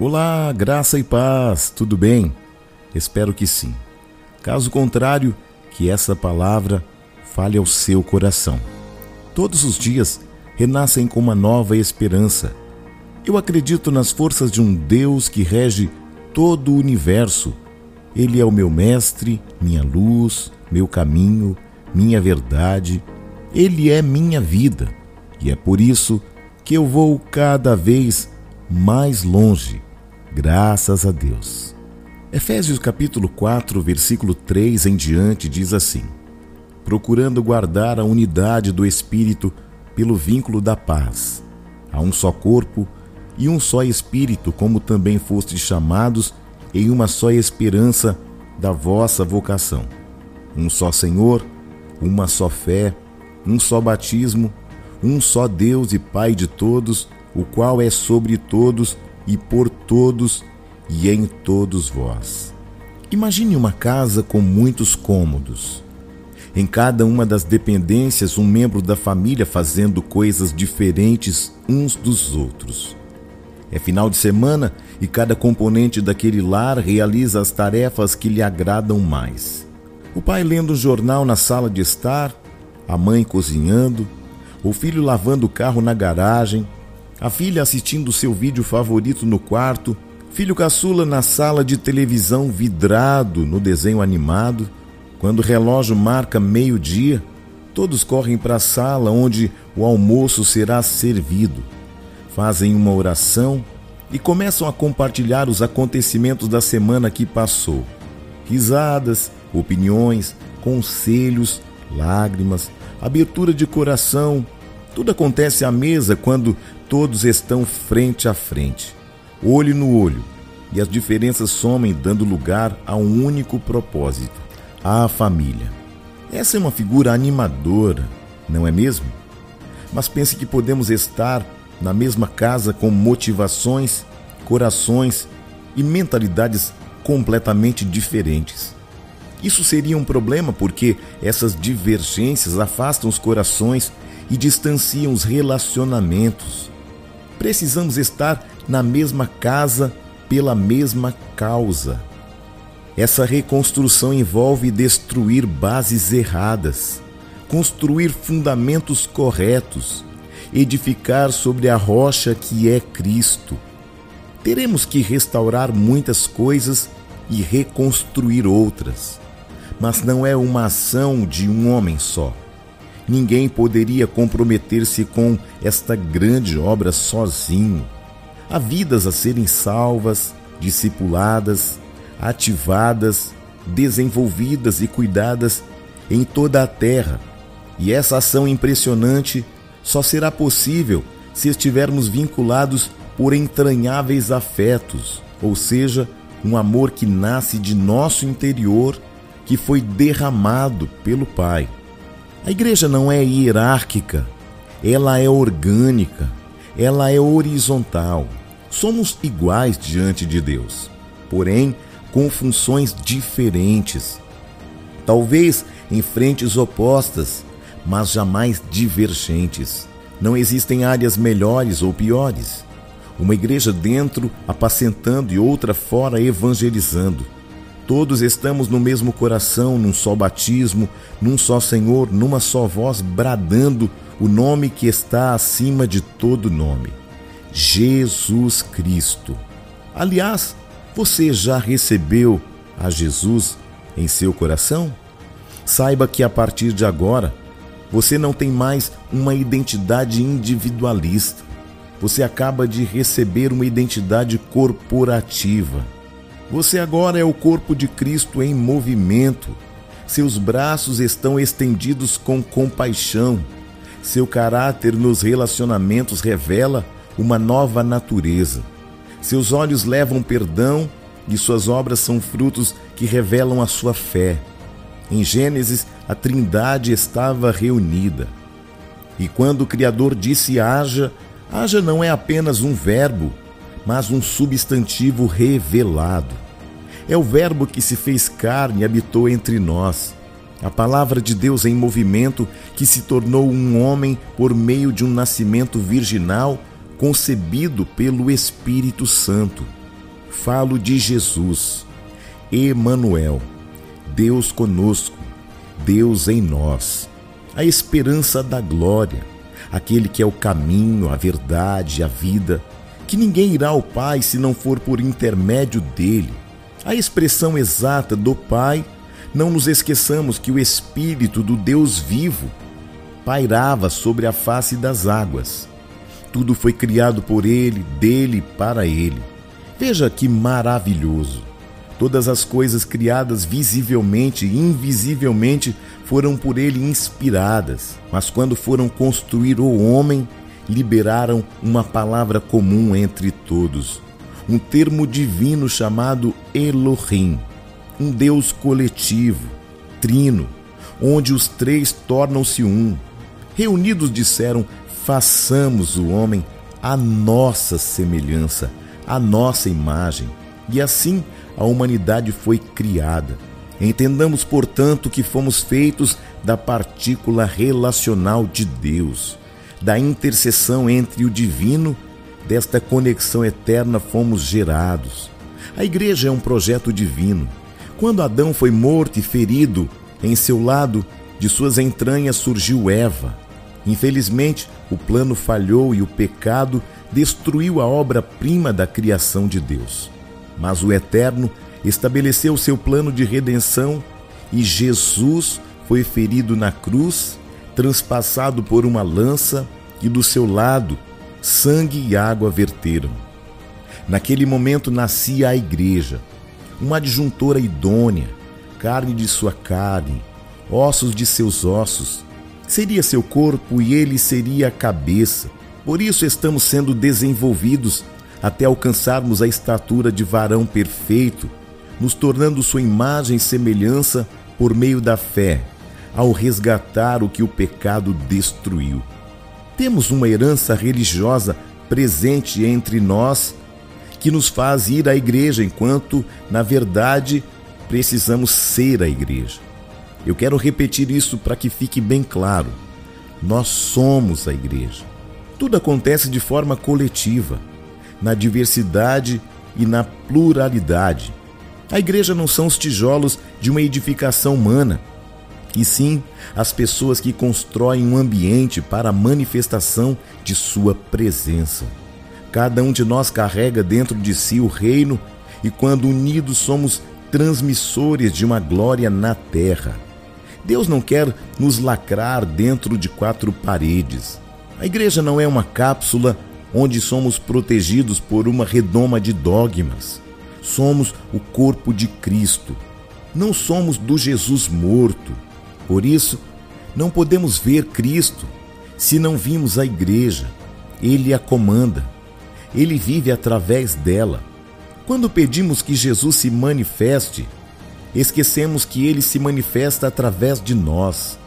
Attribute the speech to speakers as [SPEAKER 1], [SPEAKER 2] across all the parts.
[SPEAKER 1] Olá, graça e paz, tudo bem? Espero que sim. Caso contrário, que essa palavra fale ao seu coração. Todos os dias renascem com uma nova esperança. Eu acredito nas forças de um Deus que rege todo o universo. Ele é o meu mestre, minha luz, meu caminho, minha verdade. Ele é minha vida. E é por isso que eu vou cada vez mais longe, graças a Deus. Efésios capítulo 4, versículo 3 em diante diz assim: Procurando guardar a unidade do espírito pelo vínculo da paz. Há um só corpo e um só espírito, como também fostes chamados em uma só esperança da vossa vocação. Um só Senhor, uma só fé, um só batismo, um só Deus e Pai de todos, o qual é sobre todos e por todos e em todos vós. Imagine uma casa com muitos cômodos em cada uma das dependências, um membro da família fazendo coisas diferentes uns dos outros. É final de semana e cada componente daquele lar realiza as tarefas que lhe agradam mais. O pai lendo o jornal na sala de estar, a mãe cozinhando, o filho lavando o carro na garagem, a filha assistindo seu vídeo favorito no quarto, filho caçula na sala de televisão vidrado no desenho animado, quando o relógio marca meio-dia, todos correm para a sala onde o almoço será servido. Fazem uma oração e começam a compartilhar os acontecimentos da semana que passou. Risadas, opiniões, conselhos, lágrimas, abertura de coração. Tudo acontece à mesa quando todos estão frente a frente, olho no olho, e as diferenças somem, dando lugar a um único propósito à família. Essa é uma figura animadora, não é mesmo? Mas pense que podemos estar na mesma casa com motivações, corações e mentalidades completamente diferentes. Isso seria um problema porque essas divergências afastam os corações e distanciam os relacionamentos. Precisamos estar na mesma casa pela mesma causa. Essa reconstrução envolve destruir bases erradas, construir fundamentos corretos, edificar sobre a rocha que é Cristo. Teremos que restaurar muitas coisas e reconstruir outras, mas não é uma ação de um homem só. Ninguém poderia comprometer-se com esta grande obra sozinho. Há vidas a serem salvas, discipuladas, ativadas, desenvolvidas e cuidadas em toda a terra. E essa ação impressionante só será possível se estivermos vinculados por entranháveis afetos, ou seja, um amor que nasce de nosso interior, que foi derramado pelo Pai. A igreja não é hierárquica, ela é orgânica, ela é horizontal. Somos iguais diante de Deus. Porém, com funções diferentes. Talvez em frentes opostas, mas jamais divergentes. Não existem áreas melhores ou piores. Uma igreja dentro apacentando e outra fora evangelizando. Todos estamos no mesmo coração, num só batismo, num só Senhor, numa só voz, bradando o nome que está acima de todo nome: Jesus Cristo. Aliás, você já recebeu a Jesus em seu coração? Saiba que a partir de agora, você não tem mais uma identidade individualista. Você acaba de receber uma identidade corporativa. Você agora é o corpo de Cristo em movimento. Seus braços estão estendidos com compaixão. Seu caráter nos relacionamentos revela uma nova natureza. Seus olhos levam perdão e suas obras são frutos que revelam a sua fé. Em Gênesis, a Trindade estava reunida. E quando o Criador disse haja, haja não é apenas um verbo, mas um substantivo revelado. É o Verbo que se fez carne e habitou entre nós. A palavra de Deus em movimento que se tornou um homem por meio de um nascimento virginal concebido pelo Espírito Santo. falo de Jesus, Emanuel, Deus conosco, Deus em nós, a esperança da glória, aquele que é o caminho, a verdade, a vida, que ninguém irá ao Pai se não for por intermédio dele. A expressão exata do Pai, não nos esqueçamos que o Espírito do Deus vivo pairava sobre a face das águas. Tudo foi criado por ele, dele, para ele. Veja que maravilhoso! Todas as coisas criadas visivelmente e invisivelmente foram por ele inspiradas, mas quando foram construir o homem, liberaram uma palavra comum entre todos, um termo divino chamado Elohim, um Deus coletivo, trino, onde os três tornam-se um. Reunidos disseram: façamos o homem à nossa semelhança, à nossa imagem. E assim a humanidade foi criada. Entendamos, portanto, que fomos feitos da partícula relacional de Deus, da intercessão entre o divino, desta conexão eterna fomos gerados. A igreja é um projeto divino. Quando Adão foi morto e ferido, em seu lado, de suas entranhas surgiu Eva. Infelizmente, o plano falhou e o pecado destruiu a obra-prima da criação de Deus. Mas o Eterno estabeleceu seu plano de redenção e Jesus foi ferido na cruz, transpassado por uma lança, e do seu lado sangue e água verteram. Naquele momento nascia a igreja, uma adjuntora idônea, carne de sua carne, ossos de seus ossos. Seria seu corpo e ele seria a cabeça. Por isso estamos sendo desenvolvidos até alcançarmos a estatura de varão perfeito, nos tornando sua imagem e semelhança por meio da fé, ao resgatar o que o pecado destruiu. Temos uma herança religiosa presente entre nós que nos faz ir à igreja, enquanto, na verdade, precisamos ser a igreja. Eu quero repetir isso para que fique bem claro. Nós somos a igreja. Tudo acontece de forma coletiva na diversidade e na pluralidade. A igreja não são os tijolos de uma edificação humana, e sim as pessoas que constroem um ambiente para a manifestação de sua presença. Cada um de nós carrega dentro de si o reino, e quando unidos somos transmissores de uma glória na terra. Deus não quer nos lacrar dentro de quatro paredes. A igreja não é uma cápsula onde somos protegidos por uma redoma de dogmas. Somos o corpo de Cristo. Não somos do Jesus morto. Por isso, não podemos ver Cristo se não vimos a igreja. Ele a comanda. Ele vive através dela. Quando pedimos que Jesus se manifeste, esquecemos que ele se manifesta através de nós.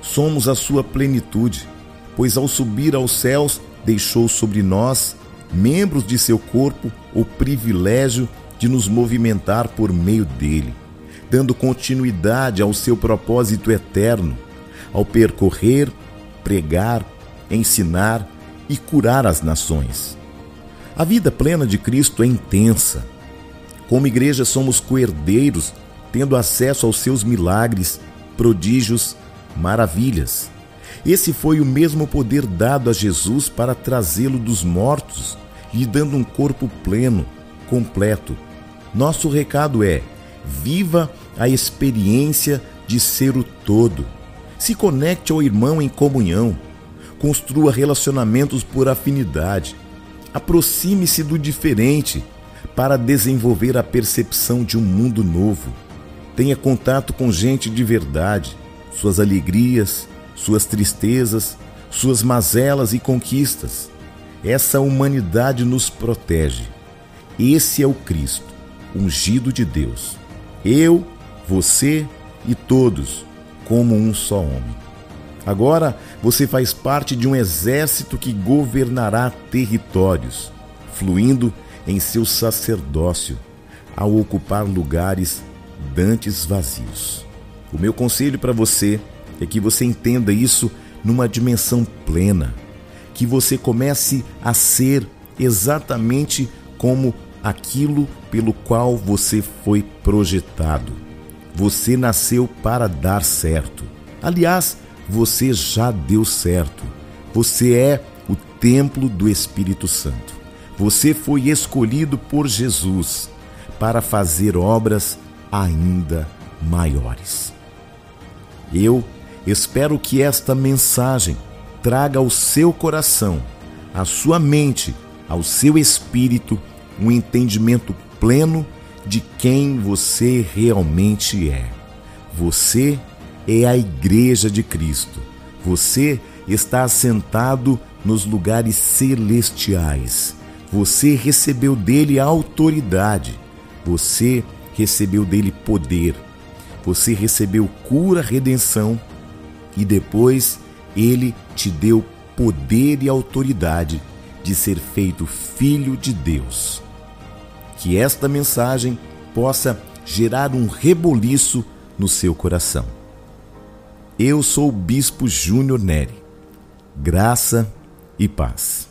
[SPEAKER 1] Somos a sua plenitude, pois ao subir aos céus deixou sobre nós, membros de seu corpo, o privilégio de nos movimentar por meio dele, dando continuidade ao seu propósito eterno, ao percorrer, pregar, ensinar e curar as nações. A vida plena de Cristo é intensa. Como igreja, somos coerdeiros, tendo acesso aos seus milagres, prodígios, maravilhas. Esse foi o mesmo poder dado a Jesus para trazê-lo dos mortos, lhe dando um corpo pleno, completo. Nosso recado é: viva a experiência de ser o todo. Se conecte ao irmão em comunhão. Construa relacionamentos por afinidade. Aproxime-se do diferente para desenvolver a percepção de um mundo novo. Tenha contato com gente de verdade, suas alegrias, suas tristezas, suas mazelas e conquistas. Essa humanidade nos protege. Esse é o Cristo, ungido de Deus. Eu, você e todos, como um só homem. Agora você faz parte de um exército que governará territórios, fluindo em seu sacerdócio, ao ocupar lugares dantes vazios. O meu conselho para você é que você entenda isso numa dimensão plena, que você comece a ser exatamente como aquilo pelo qual você foi projetado. Você nasceu para dar certo. Aliás, você já deu certo. Você é o templo do Espírito Santo. Você foi escolhido por Jesus para fazer obras ainda maiores. Eu espero que esta mensagem traga ao seu coração, à sua mente, ao seu espírito um entendimento pleno de quem você realmente é. Você é a Igreja de Cristo. Você está assentado nos lugares celestiais. Você recebeu dele autoridade. Você recebeu dele poder. Você recebeu cura, redenção e depois ele te deu poder e autoridade de ser feito filho de Deus. Que esta mensagem possa gerar um reboliço no seu coração. Eu sou o Bispo Júnior Neri. Graça e paz.